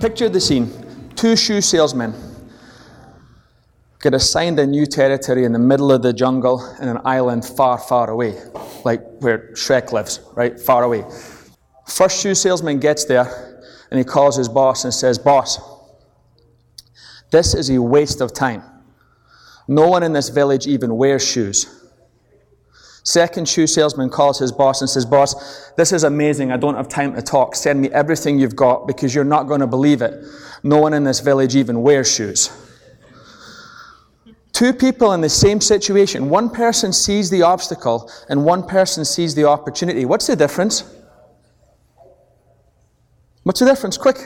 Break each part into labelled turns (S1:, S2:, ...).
S1: Picture the scene two shoe salesmen get assigned a new territory in the middle of the jungle in an island far, far away, like where Shrek lives, right? Far away. First shoe salesman gets there and he calls his boss and says, Boss, this is a waste of time. No one in this village even wears shoes. Second shoe salesman calls his boss and says, Boss, this is amazing. I don't have time to talk. Send me everything you've got because you're not going to believe it. No one in this village even wears shoes. Two people in the same situation. One person sees the obstacle and one person sees the opportunity. What's the difference? What's the difference? Quick.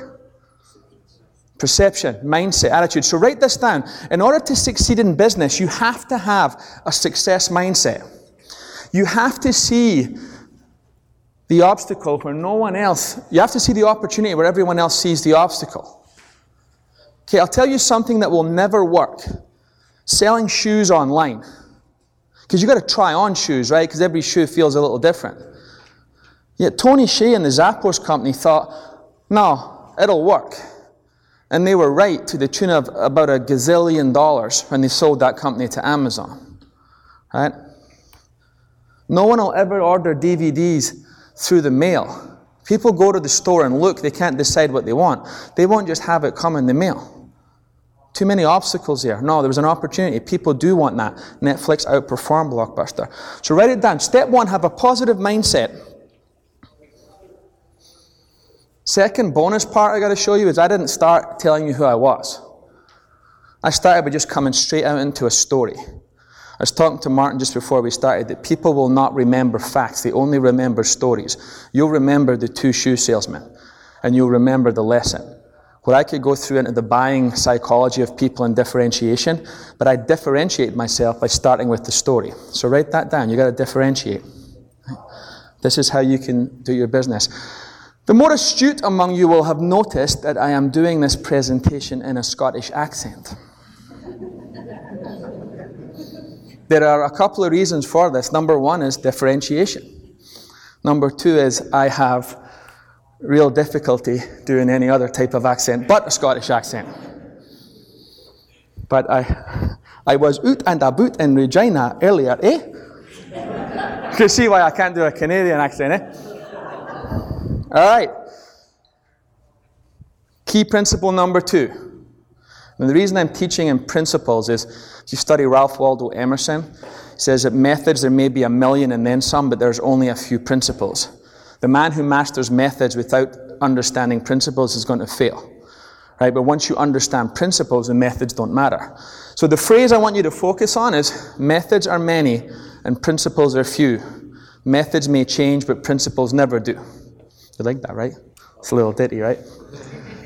S1: Perception, mindset, attitude. So write this down. In order to succeed in business, you have to have a success mindset. You have to see the obstacle where no one else, you have to see the opportunity where everyone else sees the obstacle. Okay, I'll tell you something that will never work selling shoes online. Because you've got to try on shoes, right? Because every shoe feels a little different. Yet Tony Hsieh and the Zappos company thought, no, it'll work. And they were right to the tune of about a gazillion dollars when they sold that company to Amazon. Right? No one will ever order DVDs through the mail. People go to the store and look, they can't decide what they want. They won't just have it come in the mail. Too many obstacles there. No, there was an opportunity. People do want that. Netflix outperformed Blockbuster. So write it down. Step one, have a positive mindset. Second bonus part I got to show you is I didn't start telling you who I was. I started by just coming straight out into a story. I was talking to Martin just before we started that people will not remember facts, they only remember stories. You'll remember the two shoe salesmen, and you'll remember the lesson. Where I could go through into the buying psychology of people and differentiation, but I differentiate myself by starting with the story. So write that down. You've got to differentiate. This is how you can do your business. The more astute among you will have noticed that I am doing this presentation in a Scottish accent. There are a couple of reasons for this. Number one is differentiation. Number two is I have real difficulty doing any other type of accent but a Scottish accent. But I, I was out and about in Regina earlier, eh? you can see why I can't do a Canadian accent, eh? All right. Key principle number two and the reason I'm teaching in principles is if you study Ralph Waldo Emerson, he says that methods, there may be a million and then some, but there's only a few principles. The man who masters methods without understanding principles is going to fail. Right? But once you understand principles, the methods don't matter. So the phrase I want you to focus on is methods are many and principles are few. Methods may change, but principles never do. You like that, right? It's a little ditty, right?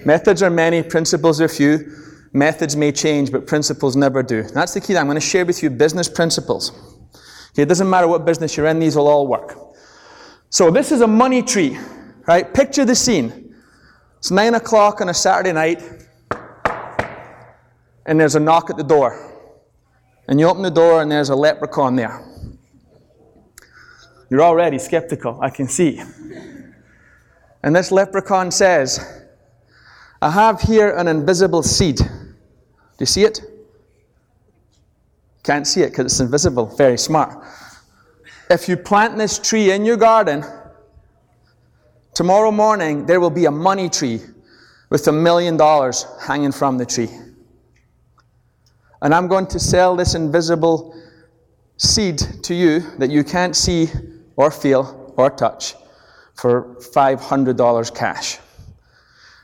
S1: Methods are many, principles are few. Methods may change, but principles never do. That's the key. I'm going to share with you business principles. Okay, it doesn't matter what business you're in, these will all work. So this is a money tree, right? Picture the scene. It's nine o'clock on a Saturday night, and there's a knock at the door. And you open the door, and there's a leprechaun there. You're already skeptical, I can see. And this leprechaun says, I have here an invisible seed. Do you see it? Can't see it because it's invisible. Very smart. If you plant this tree in your garden, tomorrow morning there will be a money tree with a million dollars hanging from the tree. And I'm going to sell this invisible seed to you that you can't see or feel or touch for $500 cash.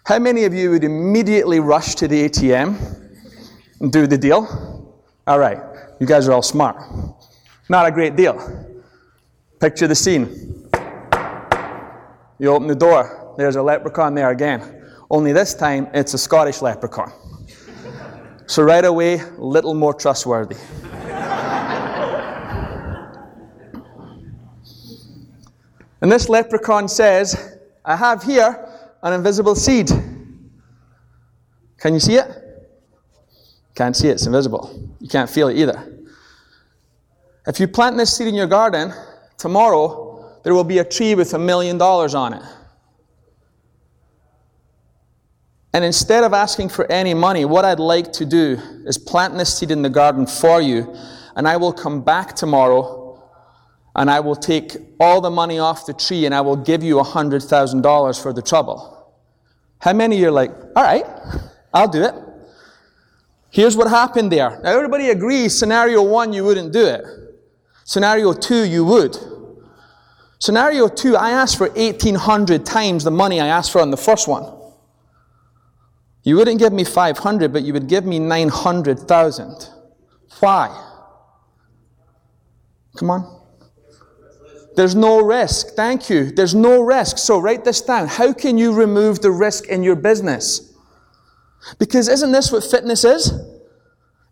S1: How many of you would immediately rush to the ATM do the deal? All right, you guys are all smart. Not a great deal. Picture the scene. You open the door, there's a leprechaun there again. Only this time, it's a Scottish leprechaun. So, right away, a little more trustworthy. and this leprechaun says, I have here an invisible seed. Can you see it? Can't see it, it's invisible. You can't feel it either. If you plant this seed in your garden, tomorrow there will be a tree with a million dollars on it. And instead of asking for any money, what I'd like to do is plant this seed in the garden for you, and I will come back tomorrow and I will take all the money off the tree and I will give you $100,000 for the trouble. How many of you are like, all right, I'll do it? Here's what happened there. Now, everybody agrees scenario one, you wouldn't do it. Scenario two, you would. Scenario two, I asked for 1,800 times the money I asked for on the first one. You wouldn't give me 500, but you would give me 900,000. Why? Come on. There's no risk. Thank you. There's no risk. So write this down. How can you remove the risk in your business? Because isn't this what fitness is?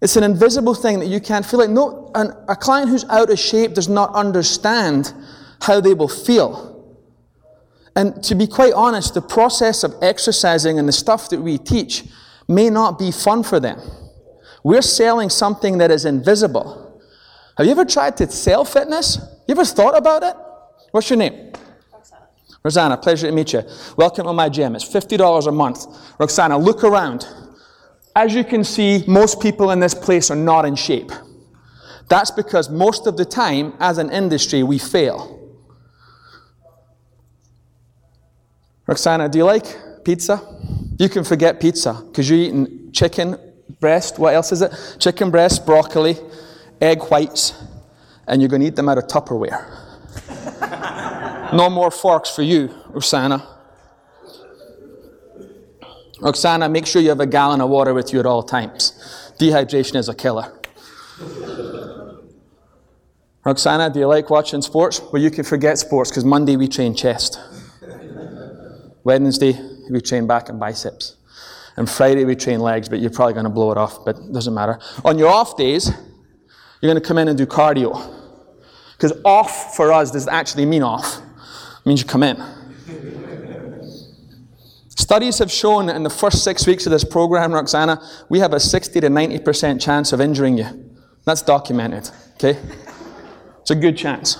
S1: It's an invisible thing that you can't feel like. No, an, a client who's out of shape does not understand how they will feel. And to be quite honest, the process of exercising and the stuff that we teach may not be fun for them. We're selling something that is invisible. Have you ever tried to sell fitness? You ever thought about it? What's your name? Rosanna, pleasure to meet you. Welcome to my gym. It's $50 a month. Roxana, look around. As you can see, most people in this place are not in shape. That's because most of the time, as an industry, we fail. Roxana, do you like pizza? You can forget pizza because you're eating chicken breast. What else is it? Chicken breast, broccoli, egg whites, and you're going to eat them out of Tupperware. No more forks for you, Roxana. Roxana, make sure you have a gallon of water with you at all times. Dehydration is a killer. Roxana, do you like watching sports? Well, you can forget sports because Monday we train chest. Wednesday we train back and biceps. And Friday we train legs, but you're probably going to blow it off, but it doesn't matter. On your off days, you're going to come in and do cardio. Because off for us does actually mean off. Means you come in. Studies have shown in the first six weeks of this program, Roxana, we have a 60 to 90% chance of injuring you. That's documented, okay? It's a good chance.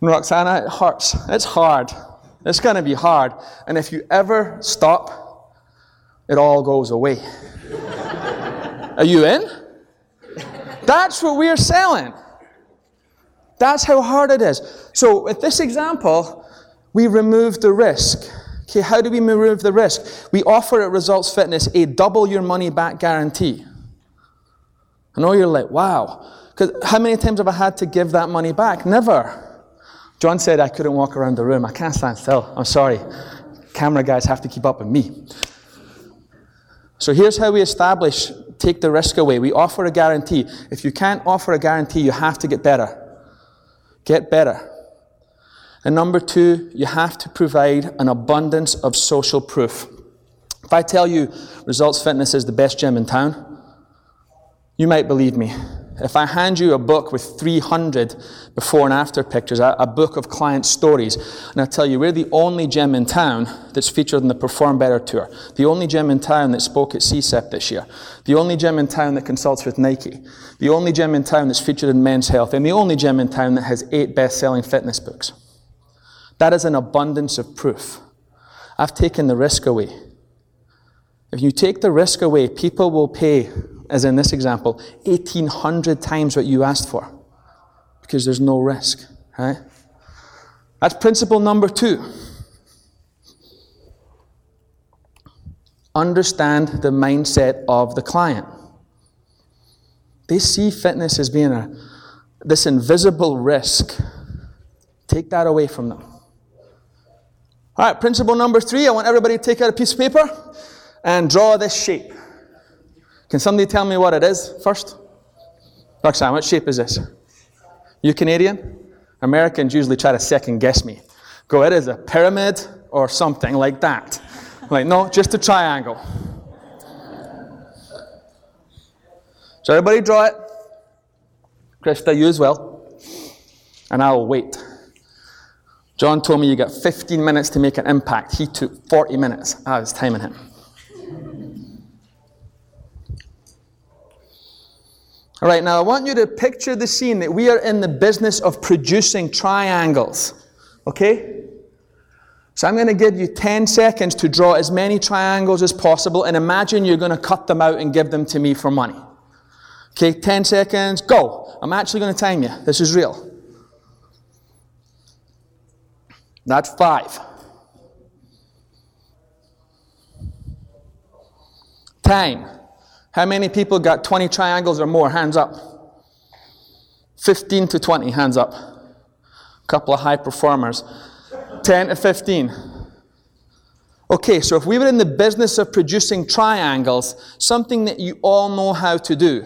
S1: And Roxana, it hurts. It's hard. It's going to be hard. And if you ever stop, it all goes away. Are you in? That's what we're selling. That's how hard it is. So, with this example, we remove the risk. Okay, how do we remove the risk? We offer at Results Fitness a double your money back guarantee. I know you're like, wow. Because how many times have I had to give that money back? Never. John said I couldn't walk around the room. I can't stand still. I'm sorry. Camera guys have to keep up with me. So here's how we establish take the risk away. We offer a guarantee. If you can't offer a guarantee, you have to get better. Get better. And number two, you have to provide an abundance of social proof. If I tell you Results Fitness is the best gym in town, you might believe me. If I hand you a book with 300 before and after pictures, a, book of client stories, and I tell you we're the only gym in town that's featured in the Perform Better Tour, the only gym in town that spoke at CSEP this year, the only gym in town that consults with Nike, the only gym in town that's featured in Men's Health, and the only gym in town that has eight best selling fitness books. That is an abundance of proof. I've taken the risk away. If you take the risk away, people will pay as in this example, 1,800 times what you asked for because there's no risk. Right? That's principle number two. understand the mindset of the client. They see fitness as being a, this invisible risk. Take that away from them. All right, principle number three I want everybody to take out a piece of paper and draw this shape. Can somebody tell me what it is first? Roxanne, what shape is this? You Canadian? Americans usually try to second guess me. Go, it is a pyramid or something like that. Like, no, just a triangle. So everybody draw it. Krista, you as well. And I'll wait. John told me you got 15 minutes to make an impact. He took 40 minutes. I was timing him. All right, now I want you to picture the scene that we are in the business of producing triangles. Okay? So I'm going to give you 10 seconds to draw as many triangles as possible and imagine you're going to cut them out and give them to me for money. Okay, 10 seconds, go. I'm actually going to time you. This is real. That's five. Time. How many people got 20 triangles or more? Hands up. 15 to 20, hands up. A couple of high performers. 10 to 15. Okay, so if we were in the business of producing triangles, something that you all know how to do,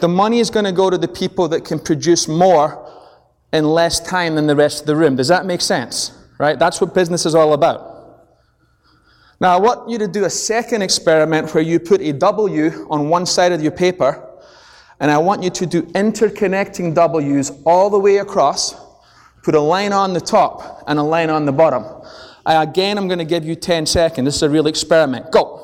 S1: the money is going to go to the people that can produce more in less time than the rest of the room. Does that make sense? Right? That's what business is all about. Now, I want you to do a second experiment where you put a W on one side of your paper, and I want you to do interconnecting W's all the way across. Put a line on the top and a line on the bottom. I, again, I'm going to give you 10 seconds. This is a real experiment. Go.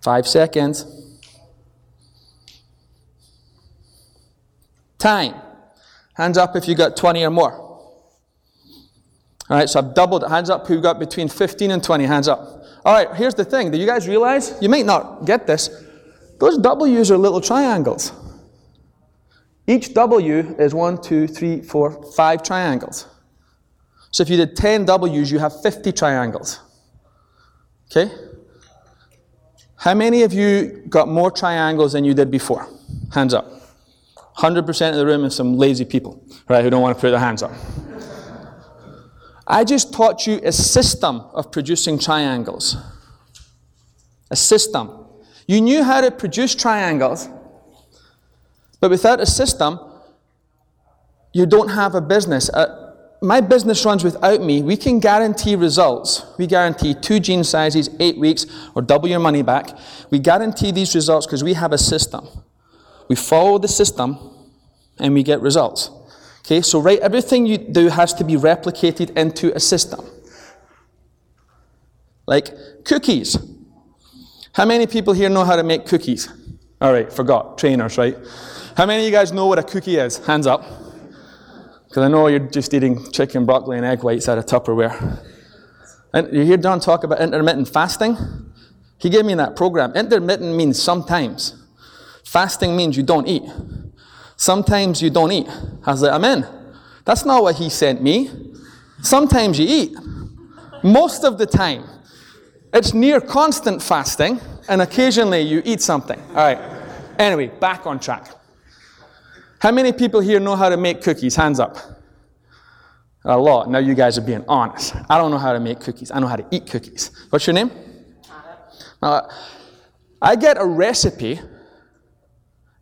S1: Five seconds. Time. Hands up if you got 20 or more. All right, so I've doubled. Hands up who got between 15 and 20. Hands up. All right, here's the thing. Do you guys realize? You might not get this. Those W's are little triangles. Each W is one, two, three, four, five triangles. So if you did 10 W's, you have 50 triangles. Okay? How many of you got more triangles than you did before? Hands up. 100% of the room is some lazy people, right, who don't want to put their hands up. I just taught you a system of producing triangles. A system. You knew how to produce triangles, but without a system, you don't have a business. Uh, my business runs without me. We can guarantee results. We guarantee two jean sizes, eight weeks, or double your money back. We guarantee these results because we have a system. We follow the system and we get results. Okay, so right, everything you do has to be replicated into a system. Like cookies. How many people here know how to make cookies? All right, forgot. Trainers, right? How many of you guys know what a cookie is? Hands up. Because I know you're just eating chicken, broccoli, and egg whites out of Tupperware. And you hear Don talk about intermittent fasting? He gave me that program. Intermittent means sometimes. Fasting means you don't eat. Sometimes you don't eat. I was like, Amen. That's not what he sent me. Sometimes you eat. Most of the time. It's near constant fasting, and occasionally you eat something. All right. Anyway, back on track. How many people here know how to make cookies? Hands up. A lot. Now you guys are being honest. I don't know how to make cookies. I know how to eat cookies. What's your name? Uh, I get a recipe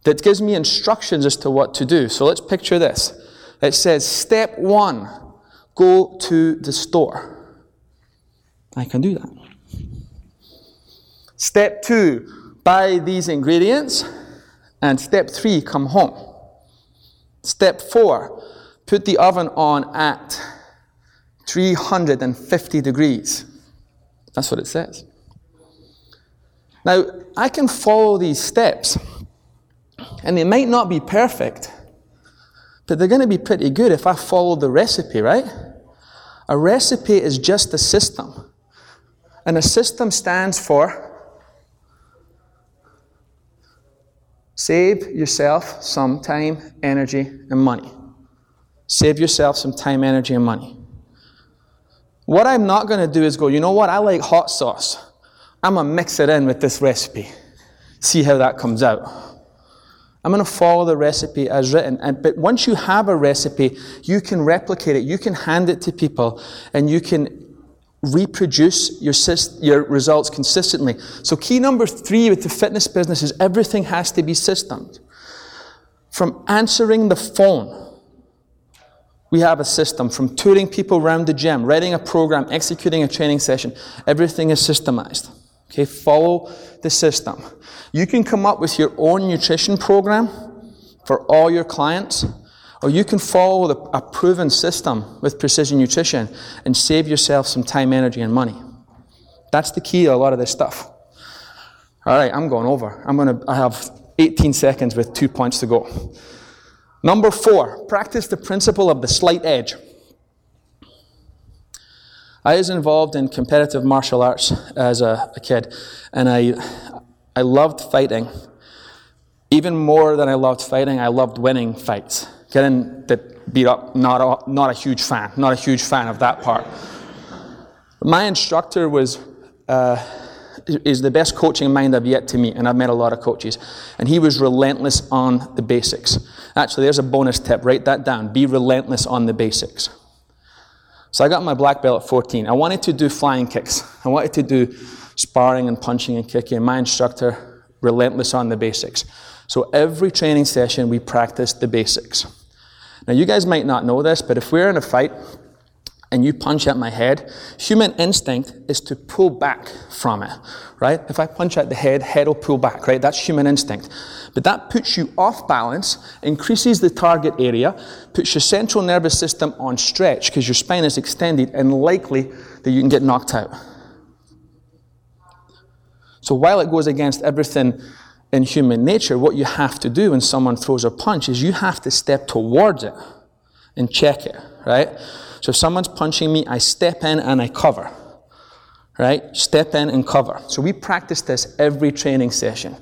S1: that gives me instructions as to what to do. So let's picture this. It says, Step one, go to the store. I can do that. Step two, buy these ingredients. And step three, come home. Step four, put the oven on at 350 degrees. That's what it says. Now, I can follow these steps. And they might not be perfect, but they're going to be pretty good if I follow the recipe, right? A recipe is just a system. And a system stands for save yourself some time, energy, and money. Save yourself some time, energy, and money. What I'm not going to do is go, you know what, I like hot sauce. I'm going to mix it in with this recipe. See how that comes out. I'm going to follow the recipe as written. And, but once you have a recipe, you can replicate it. You can hand it to people and you can reproduce your, your results consistently. So, key number three with the fitness business is everything has to be systemed. From answering the phone, we have a system. From touring people around the gym, writing a program, executing a training session, everything is systemized. Okay, follow the system. You can come up with your own nutrition program for all your clients, or you can follow a proven system with precision nutrition and save yourself some time, energy, and money. That's the key to a lot of this stuff. All right, I'm going over. I'm to, I have 18 seconds with two points to go. Number four, practice the principle of the slight edge. I was involved in competitive martial arts as a, a, kid, and I, I loved fighting. Even more than I loved fighting, I loved winning fights. Getting beat up, not a, not a huge fan, not a huge fan of that part. My instructor was uh, is the best coaching mind I've yet to meet, and I've met a lot of coaches. And he was relentless on the basics. Actually, there's a bonus tip. Write that down. Be relentless on the basics. So I got my black belt at 14. I wanted to do flying kicks. I wanted to do sparring and punching and kicking. My instructor, relentless on the basics. So every training session, we practiced the basics. Now, you guys might not know this, but if we're in a fight, and you punch at my head, human instinct is to pull back from it, right? If I punch at the head, head will pull back, right? That's human instinct. But that puts you off balance, increases the target area, puts your central nervous system on stretch because your spine is extended and likely that you can get knocked out. So while it goes against everything in human nature, what you have to do when someone throws a punch is you have to step towards it and check it, right? So if someone's punching me, I step in and I cover. Right? Step in and cover. So we practice this every training session.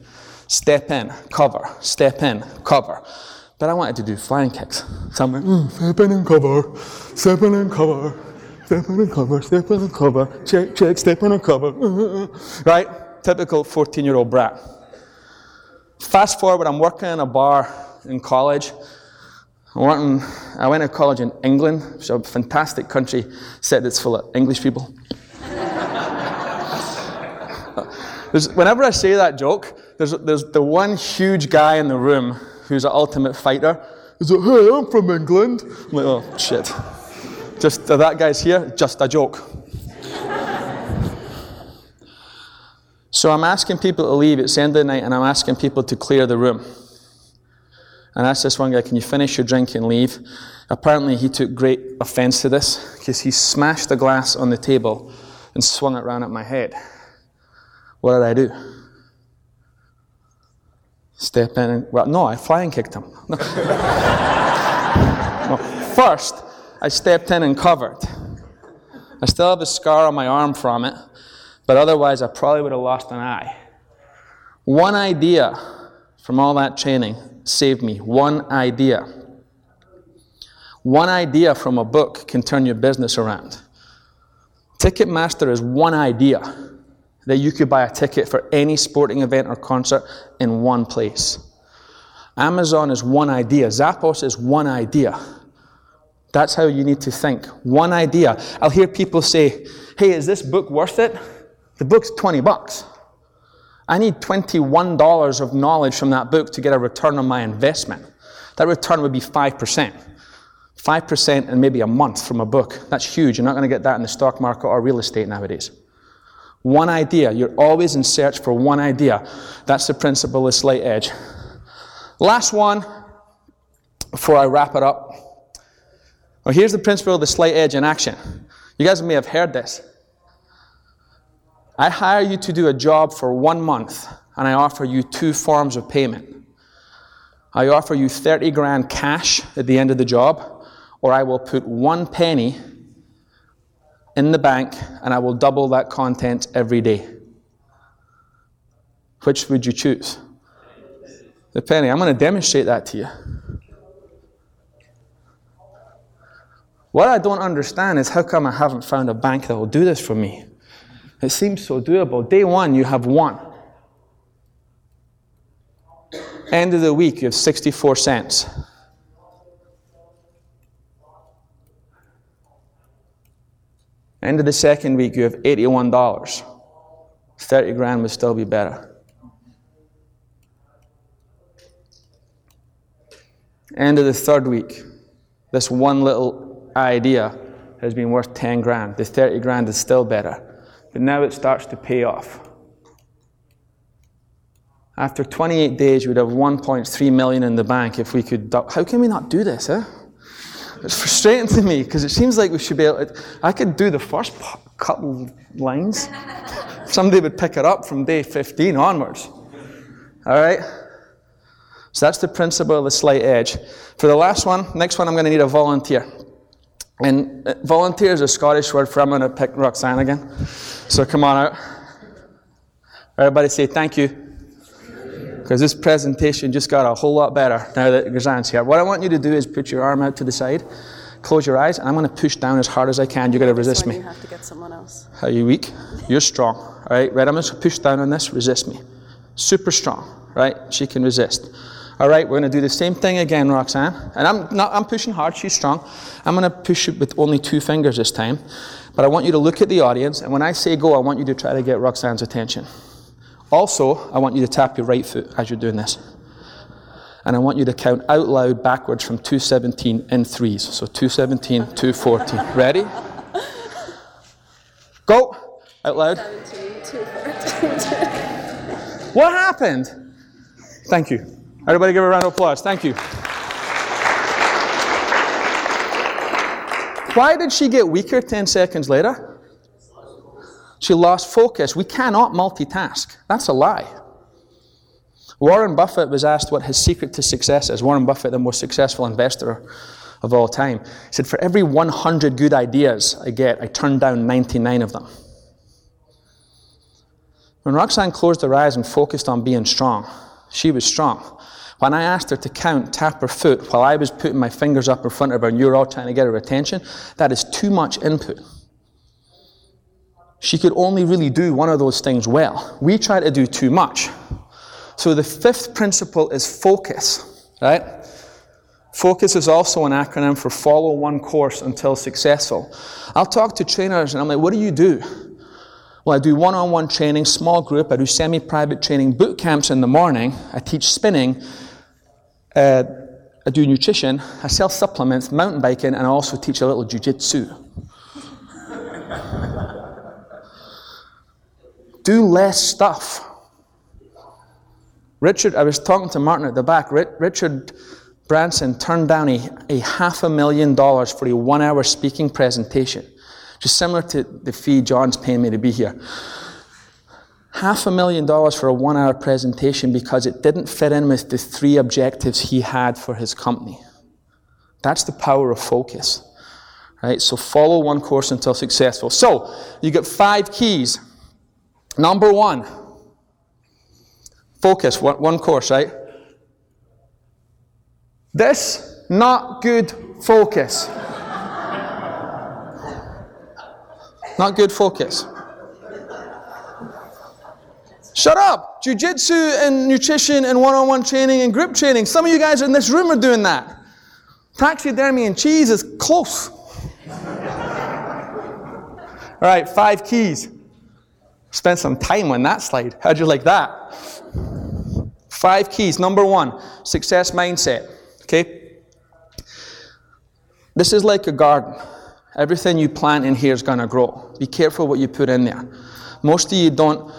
S1: Step in, cover, step in, cover. But I wanted to do flying kicks. So I'm like, mm, step in and cover, step in and cover, step in and cover, step in and cover, check, check, step in and cover. Right? Typical 14 year old brat. Fast forward, I'm working in a bar in college I went, I went to college in England, which is a fantastic country, set that's full of English people. whenever I say that joke, there's, there's the one huge guy in the room who's an ultimate fighter. He's like, hey, I'm from England. I'm like, oh, shit. Just uh, that guy's here, just a joke. so I'm asking people to leave. It's the end of the night, and I'm asking people to clear the room and asked this one guy, Can you finish your drink and leave? Apparently, he took great offense to this because he smashed the glass on the table and swung it round at my head. What did I do? Step in and, well, no, I flying kicked him. No. no. First, I stepped in and covered. I still have a scar on my arm from it, but otherwise, I probably would have lost an eye. One idea from all that training saved me. One idea. One idea from a book can turn your business around. Ticketmaster is one idea that you could buy a ticket for any sporting event or concert in one place. Amazon is one idea. Zappos is one idea. That's how you need to think. One idea. I'll hear people say, hey, is this book worth it? The book's 20 bucks. I need $21 of knowledge from that book to get a return on my investment. That return would be 5%. 5% in maybe a month from a book. That's huge. You're not going to get that in the stock market or real estate nowadays. One idea. You're always in search for one idea. That's the principle of slight edge. Last one before I wrap it up. Well, here's the principle of the slight edge in action. You guys may have heard this. I hire you to do a job for one month and I offer you two forms of payment. I offer you 30 grand cash at the end of the job, or I will put one penny in the bank and I will double that content every day. Which would you choose? The penny. I'm going to demonstrate that to you. What I don't understand is how come I haven't found a bank that will do this for me? It seems so doable. Day one, you have one. End of the week, you have 64 cents. End of the second week, you have $81. 30 grand would still be better. End of the third week, this one little idea has been worth 10 grand. The 30 grand is still better. But now it starts to pay off. After 28 days, we'd have 1.3 million in the bank if we could. How can we not do this, eh? It's frustrating to me because it seems like we should be able to. I could do the first couple lines. Somebody would pick it up from day 15 onwards. All right? So that's the principle of the slight edge. For the last one, next one, I'm going to need a volunteer. And uh, volunteer is a Scottish word for I'm going to pick Roxanne again. So come on out. Everybody say thank you. Because this presentation just got a whole lot better now that Roxanne's here. What I want you to do is put your arm out to the side, close your eyes, and I'm going to push down as hard as I can. You're going to resist me.
S2: You have to get someone else.
S1: Are you weak? You're strong. All right, right? I'm going to push down on this. Resist me. Super strong. Right? She can resist. All right, we're going to do the same thing again, Roxanne. And I'm not, I'm pushing hard, she's strong. I'm going to push it with only two fingers this time. But I want you to look at the audience, and when I say go, I want you to try to get Roxanne's attention. Also, I want you to tap your right foot as you're doing this. And I want you to count out loud backwards from 217 in threes. So 217, 214. Ready? Go! Out loud. 17, 214. what happened? Thank you. Everybody give a round of applause. Thank you. Why did she get weaker 10 seconds later? She lost focus. We cannot multitask. That's a lie. Warren Buffett was asked what his secret to success is. Warren Buffett, the most successful investor of all time, said, For every 100 good ideas I get, I turn down 99 of them. When Roxanne closed her eyes and focused on being strong, she was strong. When I asked her to count, tap her foot, while I was putting my fingers up in front of her and you were all trying to get her attention, that is too much input. She could only really do one of those things well. We try to do too much. So the fifth principle is focus, right? Focus is also an acronym for follow one course until successful. I'll talk to trainers and I'm like, what do you do? Well, I do one on one training, small group, I do semi private training, boot camps in the morning, I teach spinning, uh, I do nutrition, I sell supplements, mountain biking, and I also teach a little jiu-jitsu. do less stuff. Richard, I was talking to Martin at the back. Richard Branson turned down a, a half a million dollars for a one hour speaking presentation, just similar to the fee John's paying me to be here half a million dollars for a one hour presentation because it didn't fit in with the three objectives he had for his company. That's the power of focus. Right? So follow one course until successful. So you get five keys. Number one, focus, one, one course, right? This, not good focus. not good focus. Shut up. Jiu jitsu and nutrition and one on one training and group training. Some of you guys in this room are doing that. Taxidermy and cheese is close. All right, five keys. Spent some time on that slide. How'd you like that? Five keys. Number one, success mindset. Okay? This is like a garden. Everything you plant in here is going to grow. Be careful what you put in there. Most of you don't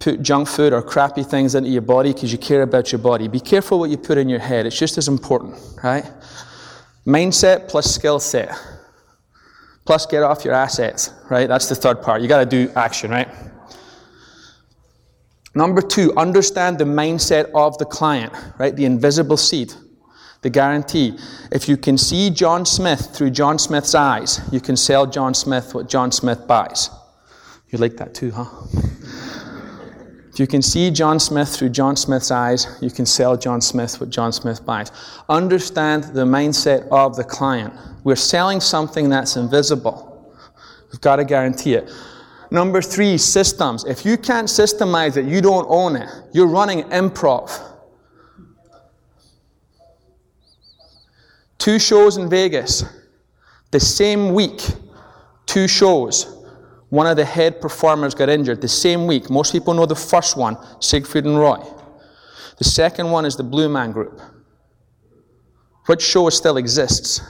S1: put junk food or crappy things into your body because you care about your body. Be careful what you put in your head. It's just as important, right? Mindset plus skill set. Plus get off your assets, right? That's the third part. You got to do action, right? Number two, understand the mindset of the client, right? The invisible seed, the guarantee. If you can see John Smith through John Smith's eyes, you can sell John Smith what John Smith buys. You like that too, huh? If you can see John Smith through John Smith's eyes, you can sell John Smith what John Smith buys. Understand the mindset of the client. We're selling something that's invisible. We've got to guarantee it. Number three, systems. If you can't systemize it, you don't own it. You're running improv. Two shows in Vegas, the same week, two shows. One of the head performers got injured the same week. Most people know the first one, Siegfried and Roy. The second one is the Blue Man Group. Which show still exists?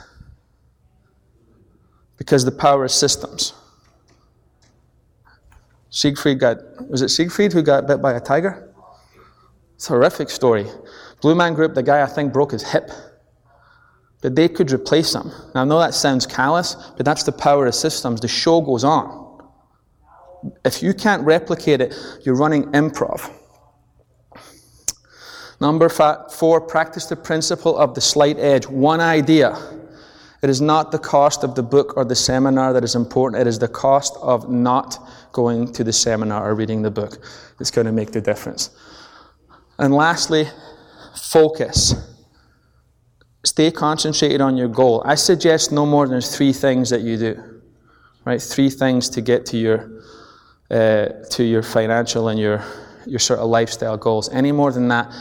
S1: Because the power of systems. Siegfried got, was it Siegfried who got bit by a tiger? It's a horrific story. Blue Man Group, the guy I think broke his hip. But they could replace him. Now I know that sounds callous, but that's the power of systems. The show goes on. If you can't replicate it, you're running improv. Number four, practice the principle of the slight edge. One idea. It is not the cost of the book or the seminar that is important, it is the cost of not going to the seminar or reading the book that's going to make the difference. And lastly, focus. Stay concentrated on your goal. I suggest no more than three things that you do. Right? Three things to get to your uh, to your financial and your, your sort of lifestyle goals. Any more than that,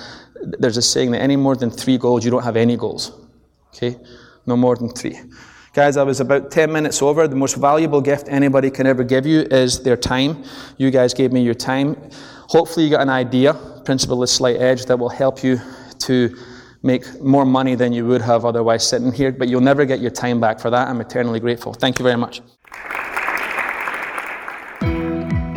S1: there's a saying that any more than three goals, you don't have any goals. Okay? No more than three. Guys, I was about 10 minutes over. The most valuable gift anybody can ever give you is their time. You guys gave me your time. Hopefully, you got an idea, principle of slight edge, that will help you to make more money than you would have otherwise sitting here. But you'll never get your time back for that. I'm eternally grateful. Thank you very much.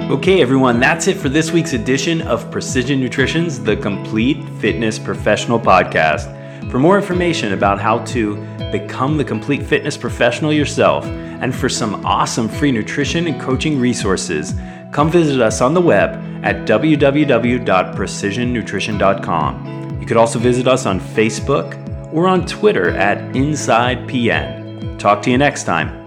S3: Okay, everyone, that's it for this week's edition of Precision Nutrition's The Complete Fitness Professional Podcast. For more information about how to become the complete fitness professional yourself and for some awesome free nutrition and coaching resources, come visit us on the web at www.precisionnutrition.com. You could also visit us on Facebook or on Twitter at InsidePN. Talk to you next time.